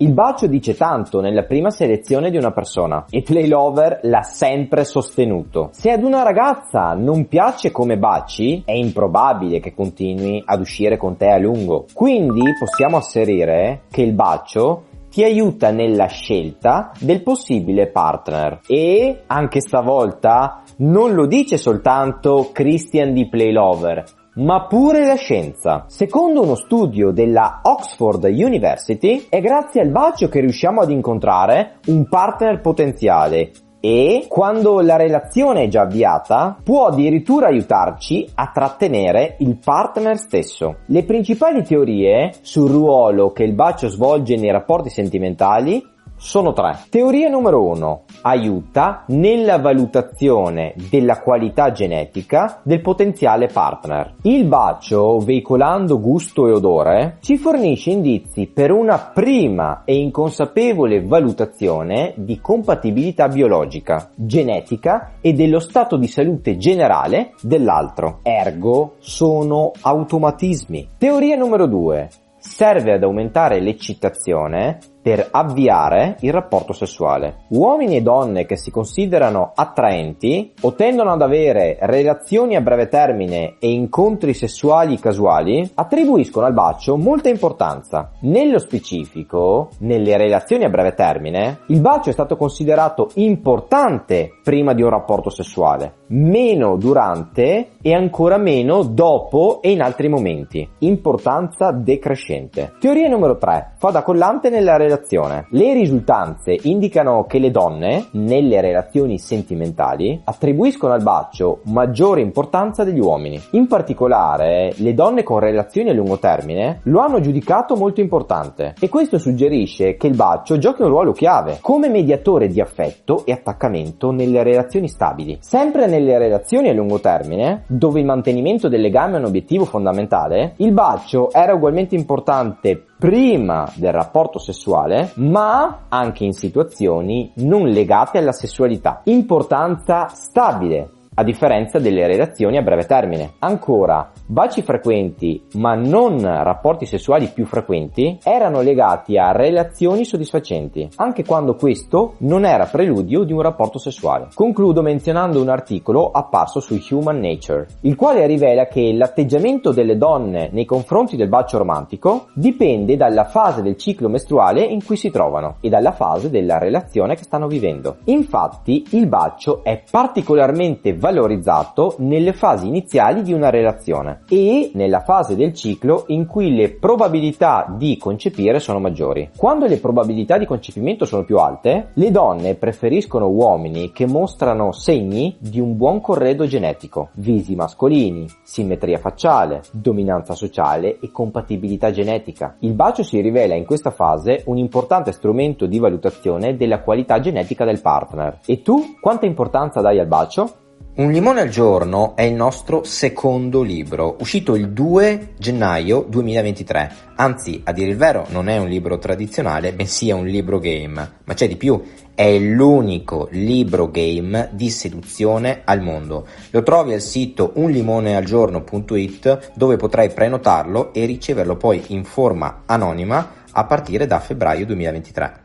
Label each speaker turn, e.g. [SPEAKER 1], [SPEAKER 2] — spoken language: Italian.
[SPEAKER 1] Il bacio dice tanto nella prima selezione di una persona e Playlover l'ha sempre sostenuto. Se ad una ragazza non piace come baci, è improbabile che continui ad uscire con te a lungo. Quindi possiamo asserire che il bacio ti aiuta nella scelta del possibile partner e anche stavolta non lo dice soltanto Christian di Playlover, ma pure la scienza. Secondo uno studio della Oxford University, è grazie al bacio che riusciamo ad incontrare un partner potenziale e quando la relazione è già avviata può addirittura aiutarci a trattenere il partner stesso. Le principali teorie sul ruolo che il bacio svolge nei rapporti sentimentali sono tre. Teoria numero uno. Aiuta nella valutazione della qualità genetica del potenziale partner. Il bacio, veicolando gusto e odore, ci fornisce indizi per una prima e inconsapevole valutazione di compatibilità biologica, genetica e dello stato di salute generale dell'altro. Ergo, sono automatismi. Teoria numero due serve ad aumentare l'eccitazione per avviare il rapporto sessuale. Uomini e donne che si considerano attraenti o tendono ad avere relazioni a breve termine e incontri sessuali casuali attribuiscono al bacio molta importanza. Nello specifico, nelle relazioni a breve termine, il bacio è stato considerato importante prima di un rapporto sessuale, meno durante e ancora meno dopo e in altri momenti. Importanza decrescente. Teoria numero 3. Fa da collante nella relazione relazione. Le risultanze indicano che le donne, nelle relazioni sentimentali, attribuiscono al bacio maggiore importanza degli uomini. In particolare, le donne con relazioni a lungo termine lo hanno giudicato molto importante e questo suggerisce che il bacio giochi un ruolo chiave come mediatore di affetto e attaccamento nelle relazioni stabili. Sempre nelle relazioni a lungo termine, dove il mantenimento del legame è un obiettivo fondamentale, il bacio era ugualmente importante prima del rapporto sessuale, ma anche in situazioni non legate alla sessualità. Importanza stabile a differenza delle relazioni a breve termine. Ancora, baci frequenti ma non rapporti sessuali più frequenti erano legati a relazioni soddisfacenti, anche quando questo non era preludio di un rapporto sessuale. Concludo menzionando un articolo apparso su Human Nature, il quale rivela che l'atteggiamento delle donne nei confronti del bacio romantico dipende dalla fase del ciclo mestruale in cui si trovano e dalla fase della relazione che stanno vivendo. Infatti, il bacio è particolarmente valorizzato nelle fasi iniziali di una relazione e nella fase del ciclo in cui le probabilità di concepire sono maggiori. Quando le probabilità di concepimento sono più alte, le donne preferiscono uomini che mostrano segni di un buon corredo genetico, visi mascolini, simmetria facciale, dominanza sociale e compatibilità genetica. Il bacio si rivela in questa fase un importante strumento di valutazione della qualità genetica del partner. E tu quanta importanza dai al bacio? Un limone al giorno è il nostro secondo libro, uscito il 2 gennaio 2023. Anzi, a dire il vero, non è un libro tradizionale, bensì è un libro game. Ma c'è di più, è l'unico libro game di seduzione al mondo. Lo trovi al sito unlimonealgiorno.it dove potrai prenotarlo e riceverlo poi in forma anonima a partire da febbraio 2023.